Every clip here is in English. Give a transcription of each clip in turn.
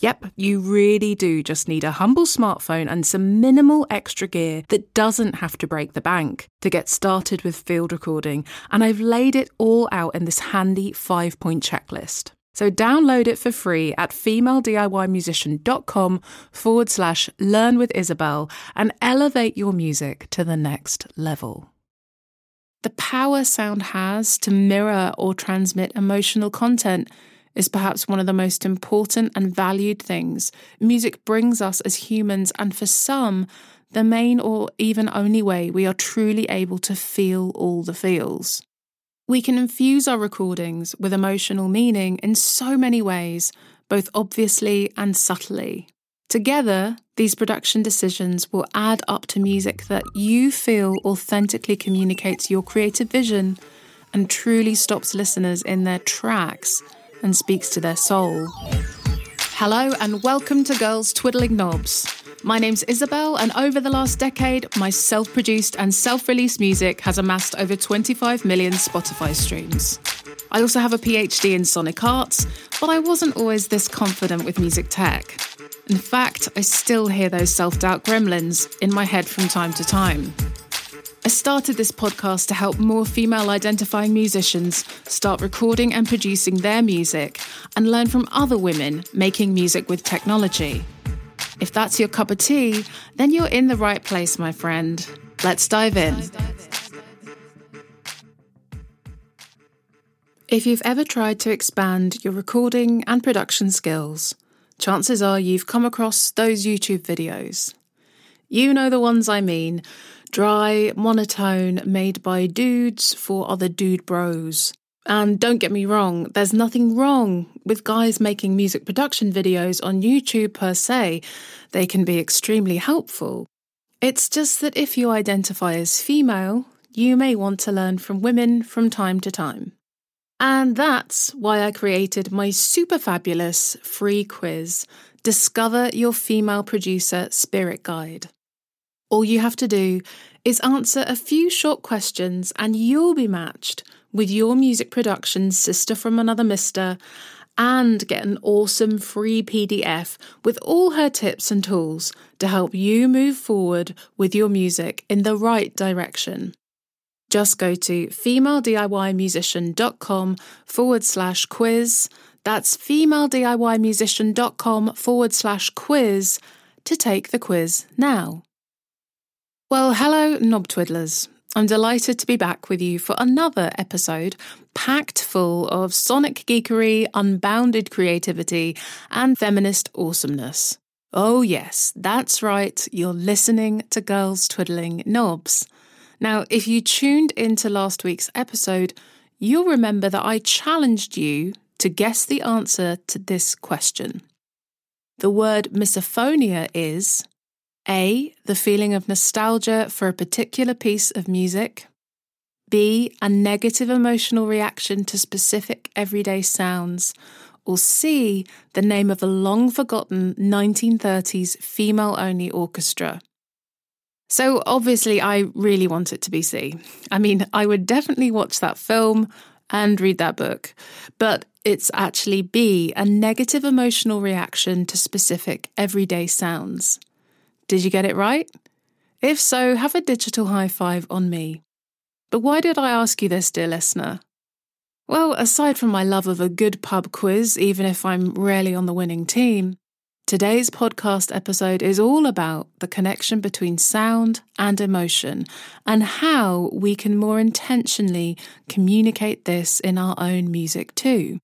Yep, you really do just need a humble smartphone and some minimal extra gear that doesn't have to break the bank to get started with field recording. And I've laid it all out in this handy five point checklist. So download it for free at femalediymusician.com forward slash learn with Isabel and elevate your music to the next level. The power sound has to mirror or transmit emotional content is perhaps one of the most important and valued things music brings us as humans, and for some, the main or even only way we are truly able to feel all the feels. We can infuse our recordings with emotional meaning in so many ways, both obviously and subtly. Together, these production decisions will add up to music that you feel authentically communicates your creative vision and truly stops listeners in their tracks and speaks to their soul. Hello, and welcome to Girls Twiddling Knobs. My name's Isabel, and over the last decade, my self produced and self released music has amassed over 25 million Spotify streams. I also have a PhD in sonic arts, but I wasn't always this confident with music tech. In fact, I still hear those self doubt gremlins in my head from time to time. I started this podcast to help more female identifying musicians start recording and producing their music and learn from other women making music with technology. If that's your cup of tea, then you're in the right place, my friend. Let's dive in. If you've ever tried to expand your recording and production skills, chances are you've come across those YouTube videos. You know the ones I mean dry, monotone, made by dudes for other dude bros. And don't get me wrong, there's nothing wrong with guys making music production videos on YouTube per se. They can be extremely helpful. It's just that if you identify as female, you may want to learn from women from time to time. And that's why I created my super fabulous free quiz, Discover Your Female Producer Spirit Guide. All you have to do is answer a few short questions and you'll be matched with your music production sister from another mister and get an awesome free PDF with all her tips and tools to help you move forward with your music in the right direction. Just go to femalediymusician.com forward slash quiz. That's femalediymusician.com forward slash quiz to take the quiz now. Well, hello, knob twiddlers. I'm delighted to be back with you for another episode packed full of sonic geekery, unbounded creativity, and feminist awesomeness. Oh, yes, that's right, you're listening to Girls Twiddling Knobs. Now, if you tuned into last week's episode, you'll remember that I challenged you to guess the answer to this question. The word misophonia is a. The feeling of nostalgia for a particular piece of music. B. A negative emotional reaction to specific everyday sounds. Or C. The name of a long forgotten 1930s female only orchestra. So, obviously, I really want it to be C. I mean, I would definitely watch that film and read that book, but it's actually B, a negative emotional reaction to specific everyday sounds. Did you get it right? If so, have a digital high five on me. But why did I ask you this, dear listener? Well, aside from my love of a good pub quiz, even if I'm rarely on the winning team, Today's podcast episode is all about the connection between sound and emotion and how we can more intentionally communicate this in our own music too.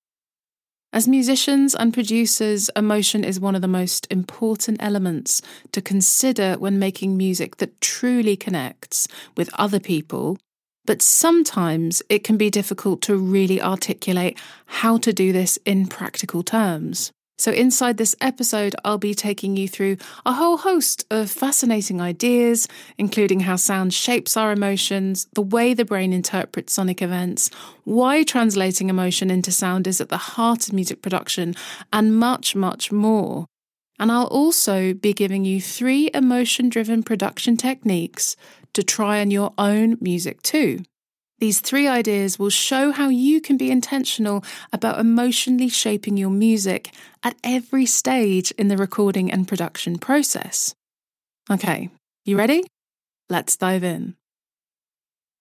As musicians and producers, emotion is one of the most important elements to consider when making music that truly connects with other people. But sometimes it can be difficult to really articulate how to do this in practical terms. So, inside this episode, I'll be taking you through a whole host of fascinating ideas, including how sound shapes our emotions, the way the brain interprets sonic events, why translating emotion into sound is at the heart of music production, and much, much more. And I'll also be giving you three emotion driven production techniques to try on your own music too. These three ideas will show how you can be intentional about emotionally shaping your music at every stage in the recording and production process. Okay, you ready? Let's dive in.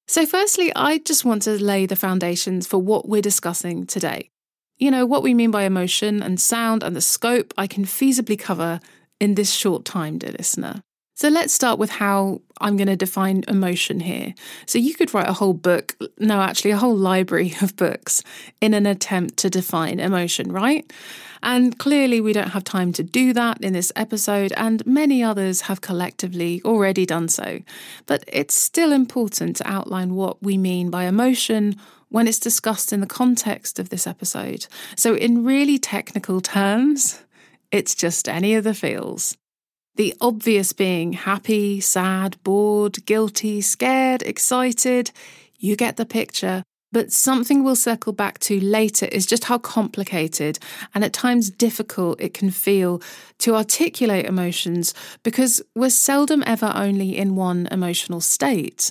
So, firstly, I just want to lay the foundations for what we're discussing today. You know, what we mean by emotion and sound and the scope I can feasibly cover in this short time, dear listener. So let's start with how I'm going to define emotion here. So you could write a whole book, no, actually, a whole library of books in an attempt to define emotion, right? And clearly, we don't have time to do that in this episode, and many others have collectively already done so. But it's still important to outline what we mean by emotion when it's discussed in the context of this episode. So, in really technical terms, it's just any of the feels. The obvious being happy, sad, bored, guilty, scared, excited. You get the picture. But something we'll circle back to later is just how complicated and at times difficult it can feel to articulate emotions because we're seldom ever only in one emotional state.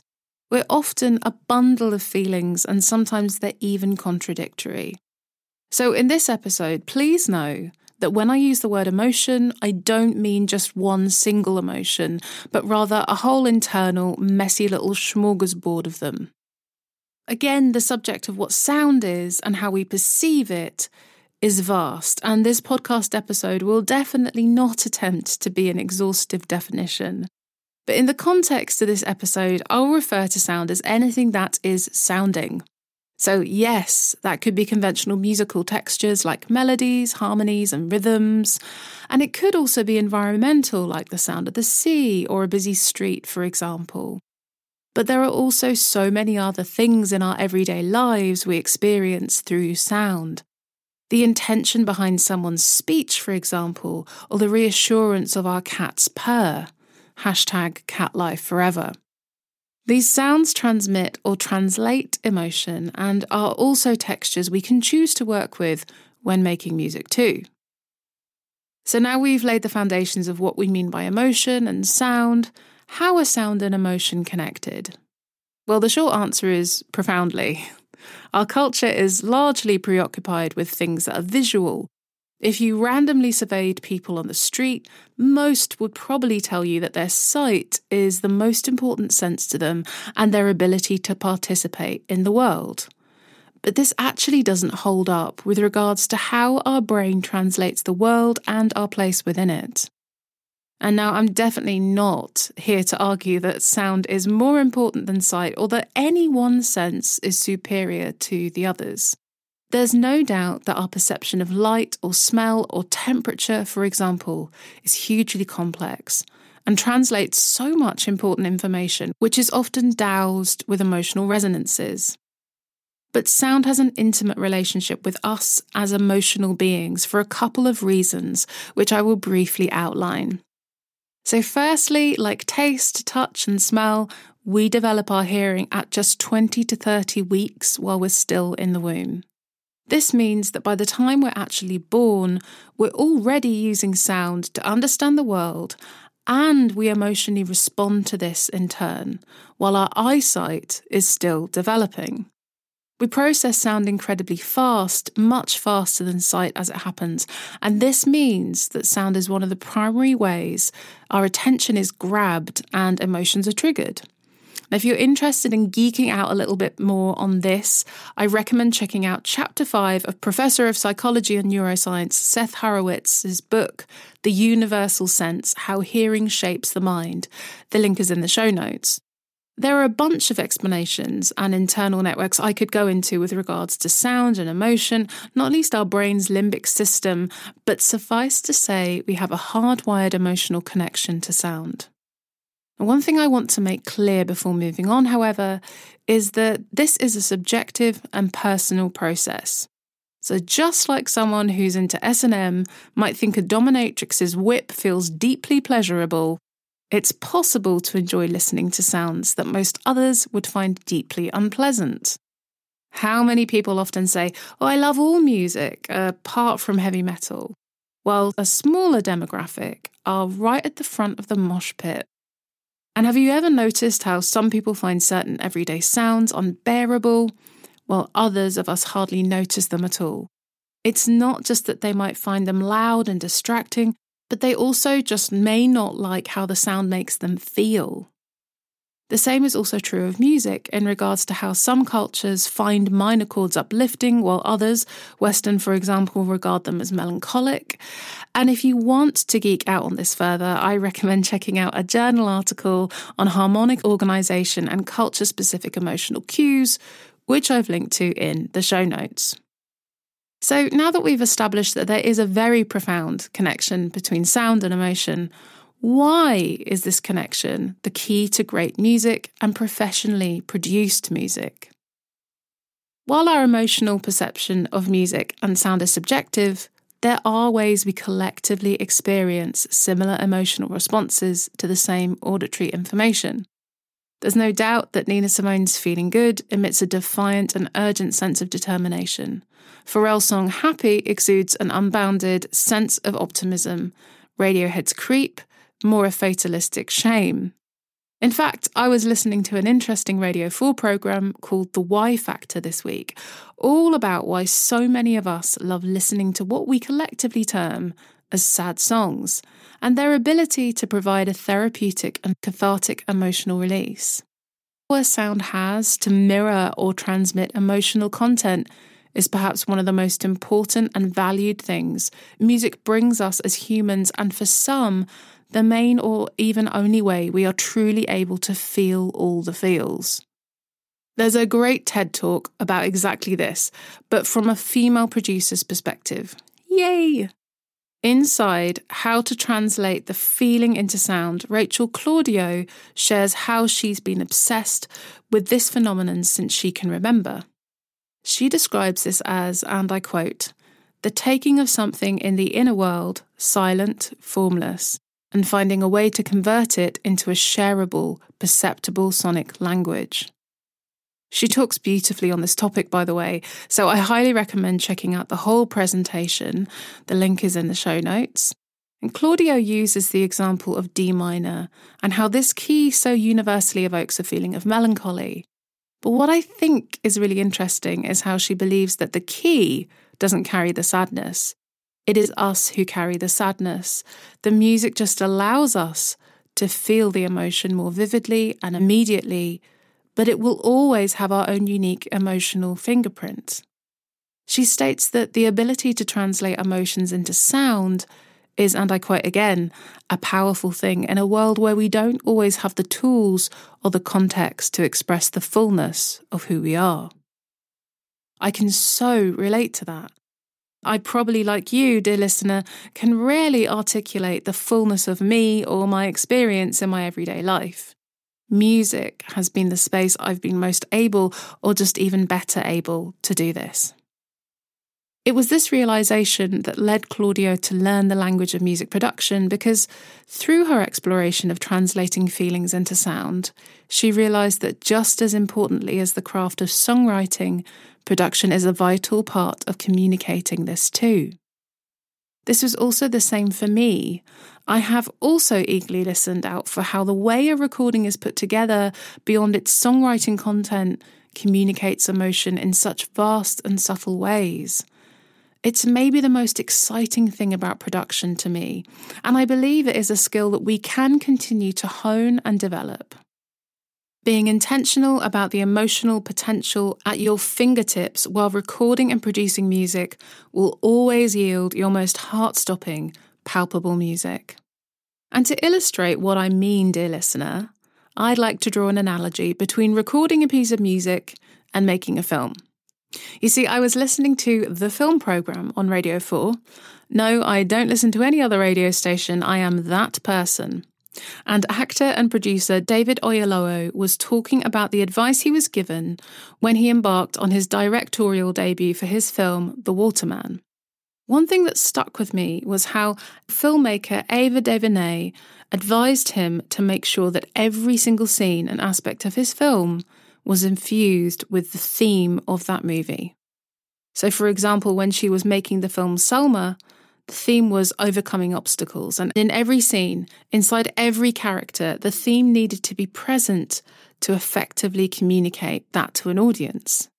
We're often a bundle of feelings and sometimes they're even contradictory. So, in this episode, please know that when I use the word emotion, I don't mean just one single emotion, but rather a whole internal, messy little smorgasbord of them. Again, the subject of what sound is and how we perceive it is vast, and this podcast episode will definitely not attempt to be an exhaustive definition. But in the context of this episode, I'll refer to sound as anything that is sounding. So, yes, that could be conventional musical textures like melodies, harmonies, and rhythms. And it could also be environmental, like the sound of the sea or a busy street, for example. But there are also so many other things in our everyday lives we experience through sound. The intention behind someone's speech, for example, or the reassurance of our cat's purr. Hashtag cat life forever. These sounds transmit or translate emotion and are also textures we can choose to work with when making music too. So now we've laid the foundations of what we mean by emotion and sound. How are sound and emotion connected? Well, the short answer is profoundly. Our culture is largely preoccupied with things that are visual, if you randomly surveyed people on the street, most would probably tell you that their sight is the most important sense to them and their ability to participate in the world. But this actually doesn't hold up with regards to how our brain translates the world and our place within it. And now I'm definitely not here to argue that sound is more important than sight or that any one sense is superior to the others. There's no doubt that our perception of light or smell or temperature, for example, is hugely complex and translates so much important information, which is often doused with emotional resonances. But sound has an intimate relationship with us as emotional beings for a couple of reasons, which I will briefly outline. So, firstly, like taste, touch, and smell, we develop our hearing at just 20 to 30 weeks while we're still in the womb. This means that by the time we're actually born, we're already using sound to understand the world and we emotionally respond to this in turn, while our eyesight is still developing. We process sound incredibly fast, much faster than sight as it happens, and this means that sound is one of the primary ways our attention is grabbed and emotions are triggered. Now, if you're interested in geeking out a little bit more on this, I recommend checking out Chapter 5 of Professor of Psychology and Neuroscience Seth Horowitz's book, The Universal Sense How Hearing Shapes the Mind. The link is in the show notes. There are a bunch of explanations and internal networks I could go into with regards to sound and emotion, not least our brain's limbic system, but suffice to say, we have a hardwired emotional connection to sound. One thing I want to make clear before moving on, however, is that this is a subjective and personal process. So just like someone who's into S&M might think a dominatrix's whip feels deeply pleasurable, it's possible to enjoy listening to sounds that most others would find deeply unpleasant. How many people often say, Oh, I love all music, apart from heavy metal? Well, a smaller demographic are right at the front of the mosh pit and have you ever noticed how some people find certain everyday sounds unbearable, while others of us hardly notice them at all? It's not just that they might find them loud and distracting, but they also just may not like how the sound makes them feel. The same is also true of music in regards to how some cultures find minor chords uplifting, while others, Western for example, regard them as melancholic. And if you want to geek out on this further, I recommend checking out a journal article on harmonic organization and culture specific emotional cues, which I've linked to in the show notes. So now that we've established that there is a very profound connection between sound and emotion, why is this connection the key to great music and professionally produced music? While our emotional perception of music and sound is subjective, there are ways we collectively experience similar emotional responses to the same auditory information. There's no doubt that Nina Simone's Feeling Good emits a defiant and urgent sense of determination. Pharrell's song Happy exudes an unbounded sense of optimism. Radiohead's Creep more a fatalistic shame. In fact, I was listening to an interesting Radio 4 programme called The Why Factor this week, all about why so many of us love listening to what we collectively term as sad songs, and their ability to provide a therapeutic and cathartic emotional release. What sound has to mirror or transmit emotional content is perhaps one of the most important and valued things music brings us as humans, and for some, the main or even only way we are truly able to feel all the feels. There's a great TED talk about exactly this, but from a female producer's perspective. Yay! Inside How to Translate the Feeling into Sound, Rachel Claudio shares how she's been obsessed with this phenomenon since she can remember. She describes this as, and I quote, the taking of something in the inner world, silent, formless, and finding a way to convert it into a shareable, perceptible sonic language. She talks beautifully on this topic, by the way, so I highly recommend checking out the whole presentation. The link is in the show notes. And Claudio uses the example of D minor and how this key so universally evokes a feeling of melancholy. But what I think is really interesting is how she believes that the key doesn't carry the sadness, it is us who carry the sadness. The music just allows us to feel the emotion more vividly and immediately, but it will always have our own unique emotional fingerprint. She states that the ability to translate emotions into sound is, and I quote again, a powerful thing in a world where we don't always have the tools or the context to express the fullness of who we are. I can so relate to that. I probably, like you, dear listener, can rarely articulate the fullness of me or my experience in my everyday life. Music has been the space I've been most able, or just even better able, to do this. It was this realization that led Claudio to learn the language of music production because, through her exploration of translating feelings into sound, she realized that just as importantly as the craft of songwriting, production is a vital part of communicating this too. This was also the same for me. I have also eagerly listened out for how the way a recording is put together, beyond its songwriting content, communicates emotion in such vast and subtle ways. It's maybe the most exciting thing about production to me, and I believe it is a skill that we can continue to hone and develop. Being intentional about the emotional potential at your fingertips while recording and producing music will always yield your most heart stopping, palpable music. And to illustrate what I mean, dear listener, I'd like to draw an analogy between recording a piece of music and making a film. You see, I was listening to the film program on Radio 4. No, I don't listen to any other radio station. I am that person. And actor and producer David Oyelowo was talking about the advice he was given when he embarked on his directorial debut for his film, The Waterman. One thing that stuck with me was how filmmaker Ava DuVernay advised him to make sure that every single scene and aspect of his film was infused with the theme of that movie. So, for example, when she was making the film Selma, the theme was overcoming obstacles. And in every scene, inside every character, the theme needed to be present to effectively communicate that to an audience.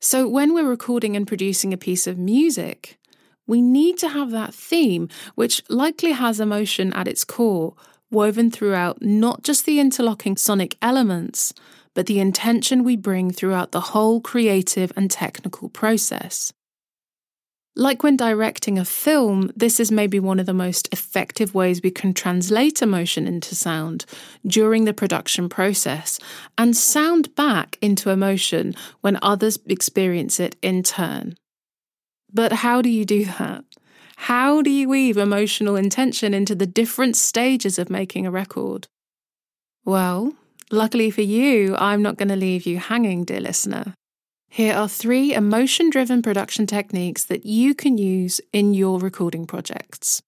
So when we're recording and producing a piece of music, we need to have that theme, which likely has emotion at its core, woven throughout not just the interlocking sonic elements, but the intention we bring throughout the whole creative and technical process. Like when directing a film, this is maybe one of the most effective ways we can translate emotion into sound during the production process and sound back into emotion when others experience it in turn. But how do you do that? How do you weave emotional intention into the different stages of making a record? Well, luckily for you, I'm not going to leave you hanging, dear listener. Here are three emotion driven production techniques that you can use in your recording projects.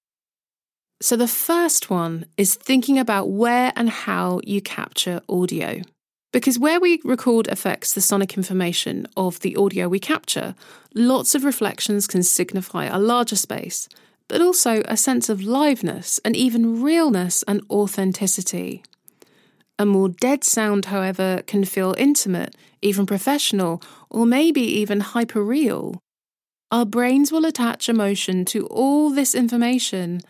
So, the first one is thinking about where and how you capture audio. Because where we record affects the sonic information of the audio we capture, lots of reflections can signify a larger space, but also a sense of liveness and even realness and authenticity. A more dead sound, however, can feel intimate, even professional, or maybe even hyperreal. Our brains will attach emotion to all this information,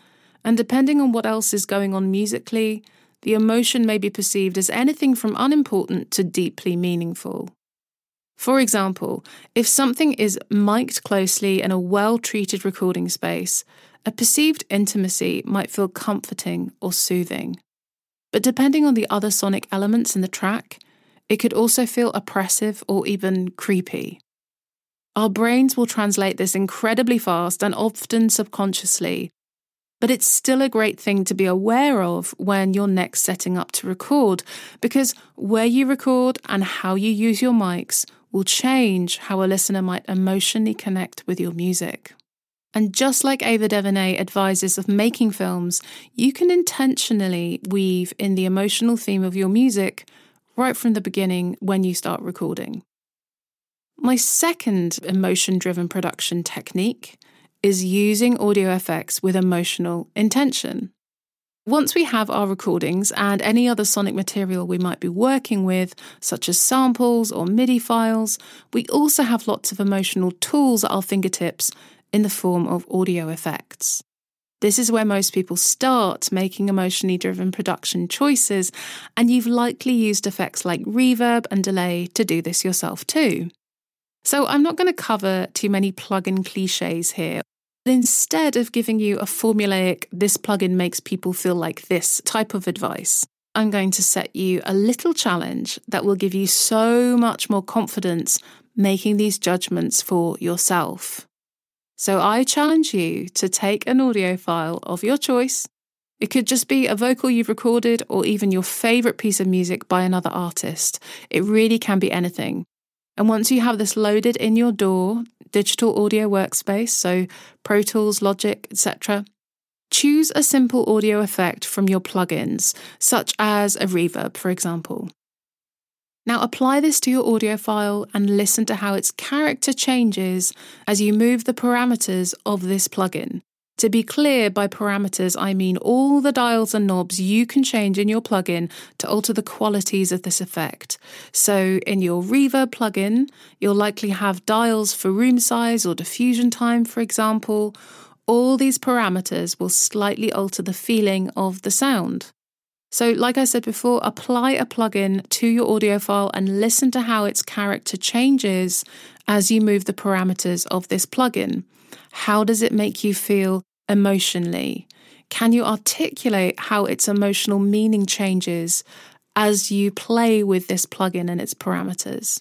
and depending on what else is going on musically, the emotion may be perceived as anything from unimportant to deeply meaningful. For example, if something is mic'd closely in a well treated recording space, a perceived intimacy might feel comforting or soothing. But depending on the other sonic elements in the track, it could also feel oppressive or even creepy. Our brains will translate this incredibly fast and often subconsciously, but it's still a great thing to be aware of when you're next setting up to record, because where you record and how you use your mics will change how a listener might emotionally connect with your music. And just like Ava DuVernay advises of making films, you can intentionally weave in the emotional theme of your music right from the beginning when you start recording. My second emotion driven production technique is using audio effects with emotional intention. Once we have our recordings and any other sonic material we might be working with, such as samples or MIDI files, we also have lots of emotional tools at our fingertips in the form of audio effects. This is where most people start making emotionally driven production choices, and you've likely used effects like reverb and delay to do this yourself too. So, I'm not going to cover too many plugin cliches here. Instead of giving you a formulaic, this plugin makes people feel like this type of advice, I'm going to set you a little challenge that will give you so much more confidence making these judgments for yourself. So I challenge you to take an audio file of your choice. It could just be a vocal you've recorded or even your favourite piece of music by another artist. It really can be anything. And once you have this loaded in your DAW, digital audio workspace, so Pro Tools, Logic, etc., choose a simple audio effect from your plugins, such as a reverb, for example. Now apply this to your audio file and listen to how its character changes as you move the parameters of this plugin. To be clear, by parameters, I mean all the dials and knobs you can change in your plugin to alter the qualities of this effect. So, in your reverb plugin, you'll likely have dials for room size or diffusion time, for example. All these parameters will slightly alter the feeling of the sound. So, like I said before, apply a plugin to your audio file and listen to how its character changes as you move the parameters of this plugin. How does it make you feel emotionally? Can you articulate how its emotional meaning changes as you play with this plugin and its parameters?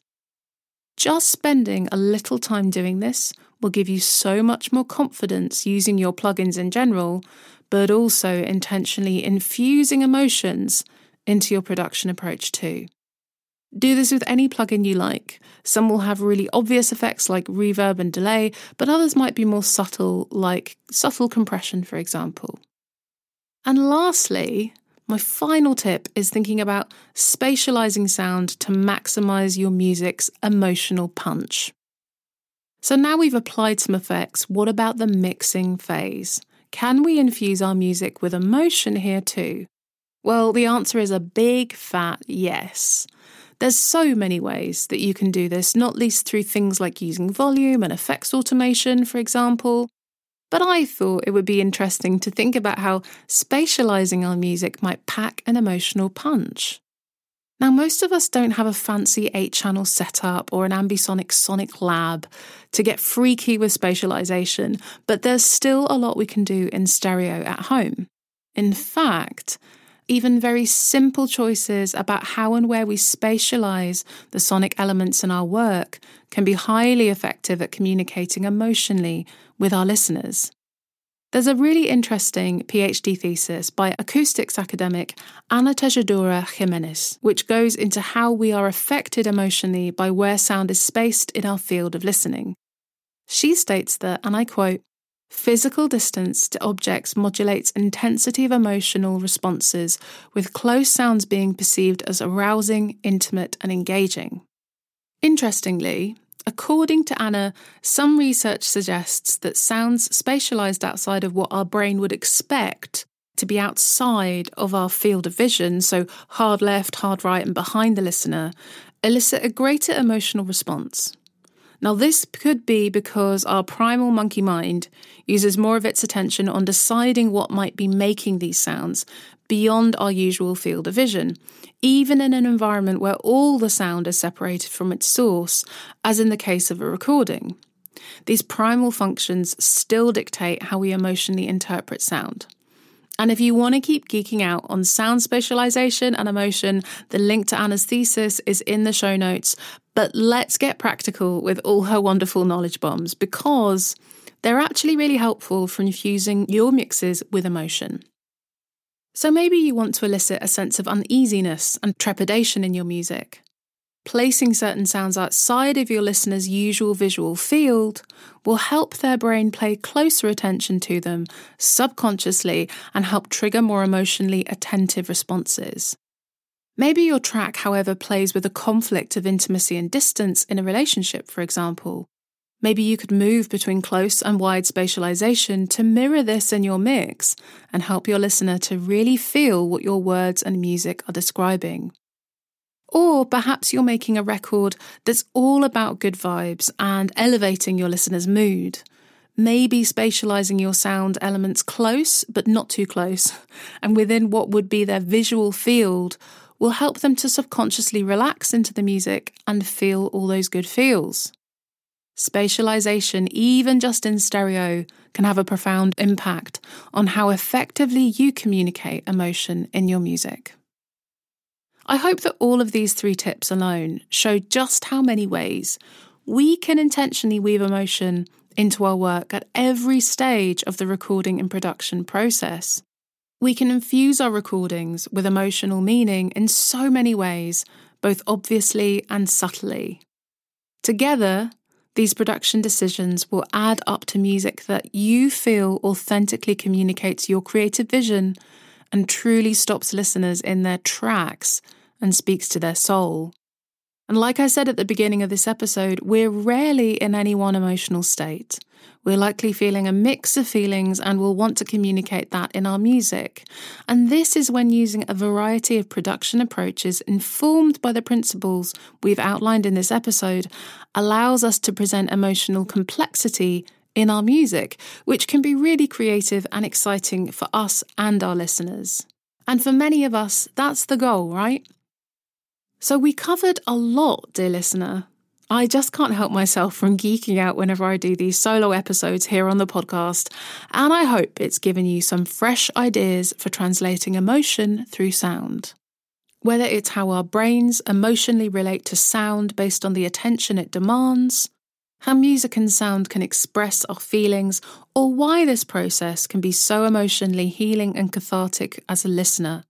Just spending a little time doing this will give you so much more confidence using your plugins in general, but also intentionally infusing emotions into your production approach too. Do this with any plugin you like. Some will have really obvious effects like reverb and delay, but others might be more subtle, like subtle compression, for example. And lastly, my final tip is thinking about spatializing sound to maximize your music's emotional punch. So now we've applied some effects, what about the mixing phase? Can we infuse our music with emotion here too? Well, the answer is a big fat yes. There's so many ways that you can do this, not least through things like using volume and effects automation, for example. But I thought it would be interesting to think about how spatializing our music might pack an emotional punch. Now, most of us don't have a fancy 8 channel setup or an ambisonic sonic lab to get freaky with spatialization, but there's still a lot we can do in stereo at home. In fact, even very simple choices about how and where we spatialize the sonic elements in our work can be highly effective at communicating emotionally with our listeners. There's a really interesting PhD thesis by acoustics academic Ana Tajadura Jimenez, which goes into how we are affected emotionally by where sound is spaced in our field of listening. She states that, and I quote, Physical distance to objects modulates intensity of emotional responses, with close sounds being perceived as arousing, intimate, and engaging. Interestingly, according to Anna, some research suggests that sounds spatialized outside of what our brain would expect to be outside of our field of vision, so hard left, hard right, and behind the listener, elicit a greater emotional response. Now, this could be because our primal monkey mind uses more of its attention on deciding what might be making these sounds beyond our usual field of vision, even in an environment where all the sound is separated from its source, as in the case of a recording. These primal functions still dictate how we emotionally interpret sound. And if you want to keep geeking out on sound spatialization and emotion, the link to Anna's thesis is in the show notes. But let's get practical with all her wonderful knowledge bombs because they're actually really helpful for infusing your mixes with emotion. So maybe you want to elicit a sense of uneasiness and trepidation in your music. Placing certain sounds outside of your listener's usual visual field will help their brain pay closer attention to them subconsciously and help trigger more emotionally attentive responses. Maybe your track, however, plays with a conflict of intimacy and distance in a relationship, for example. Maybe you could move between close and wide spatialization to mirror this in your mix and help your listener to really feel what your words and music are describing. Or perhaps you're making a record that's all about good vibes and elevating your listener's mood. Maybe spatializing your sound elements close, but not too close, and within what would be their visual field will help them to subconsciously relax into the music and feel all those good feels. Spatialization, even just in stereo, can have a profound impact on how effectively you communicate emotion in your music. I hope that all of these three tips alone show just how many ways we can intentionally weave emotion into our work at every stage of the recording and production process. We can infuse our recordings with emotional meaning in so many ways, both obviously and subtly. Together, these production decisions will add up to music that you feel authentically communicates your creative vision and truly stops listeners in their tracks and speaks to their soul. And like I said at the beginning of this episode, we're rarely in any one emotional state. We're likely feeling a mix of feelings and will want to communicate that in our music. And this is when using a variety of production approaches informed by the principles we've outlined in this episode allows us to present emotional complexity in our music, which can be really creative and exciting for us and our listeners. And for many of us, that's the goal, right? So we covered a lot, dear listener. I just can't help myself from geeking out whenever I do these solo episodes here on the podcast, and I hope it's given you some fresh ideas for translating emotion through sound. Whether it's how our brains emotionally relate to sound based on the attention it demands, how music and sound can express our feelings, or why this process can be so emotionally healing and cathartic as a listener.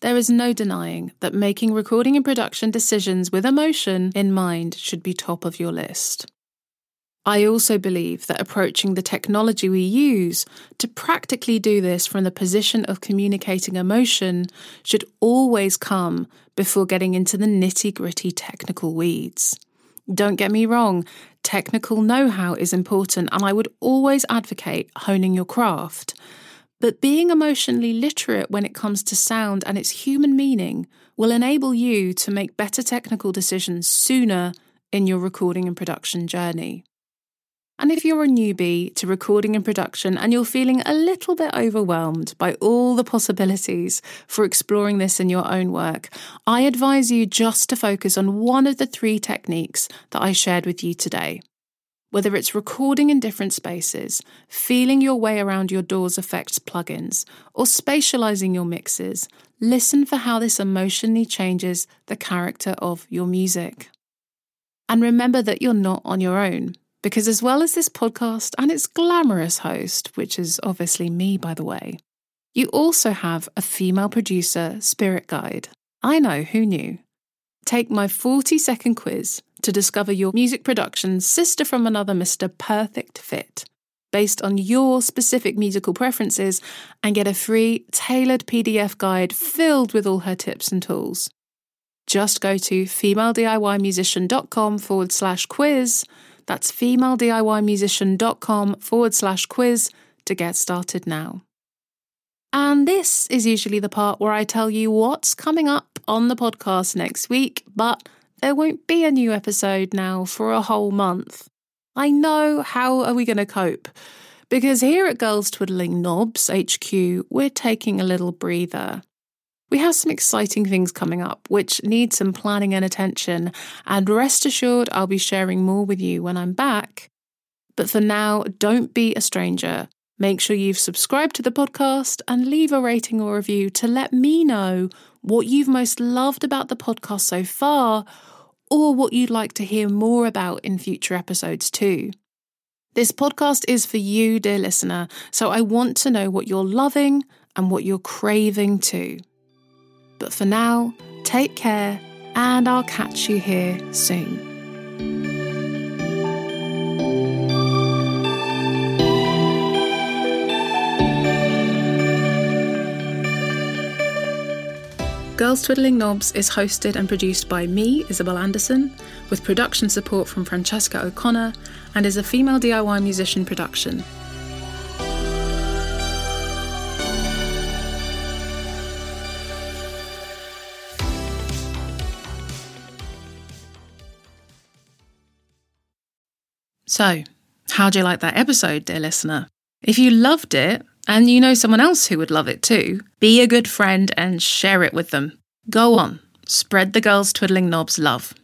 There is no denying that making recording and production decisions with emotion in mind should be top of your list. I also believe that approaching the technology we use to practically do this from the position of communicating emotion should always come before getting into the nitty gritty technical weeds. Don't get me wrong, technical know how is important, and I would always advocate honing your craft. But being emotionally literate when it comes to sound and its human meaning will enable you to make better technical decisions sooner in your recording and production journey. And if you're a newbie to recording and production and you're feeling a little bit overwhelmed by all the possibilities for exploring this in your own work, I advise you just to focus on one of the three techniques that I shared with you today. Whether it's recording in different spaces, feeling your way around your DAW's effects plugins, or spatializing your mixes, listen for how this emotionally changes the character of your music. And remember that you're not on your own. Because as well as this podcast and its glamorous host, which is obviously me, by the way, you also have a female producer spirit guide. I know, who knew? Take my 40 second quiz to discover your music production's sister from another Mr. Perfect Fit based on your specific musical preferences and get a free tailored PDF guide filled with all her tips and tools. Just go to femalediymusician.com forward slash quiz that's femalediymusician.com forward slash quiz to get started now. And this is usually the part where I tell you what's coming up on the podcast next week, but there won't be a new episode now for a whole month. I know, how are we going to cope? Because here at Girls Twiddling Knobs HQ, we're taking a little breather. We have some exciting things coming up which need some planning and attention, and rest assured I'll be sharing more with you when I'm back. But for now, don't be a stranger. Make sure you've subscribed to the podcast and leave a rating or review to let me know what you've most loved about the podcast so far, or what you'd like to hear more about in future episodes too. This podcast is for you, dear listener, so I want to know what you're loving and what you're craving too. But for now, take care, and I'll catch you here soon. Girls Twiddling Knobs is hosted and produced by me, Isabel Anderson, with production support from Francesca O'Connor, and is a female DIY musician production. So, how'd you like that episode, dear listener? If you loved it, and you know someone else who would love it too, be a good friend and share it with them. Go on, spread the girls twiddling knobs love.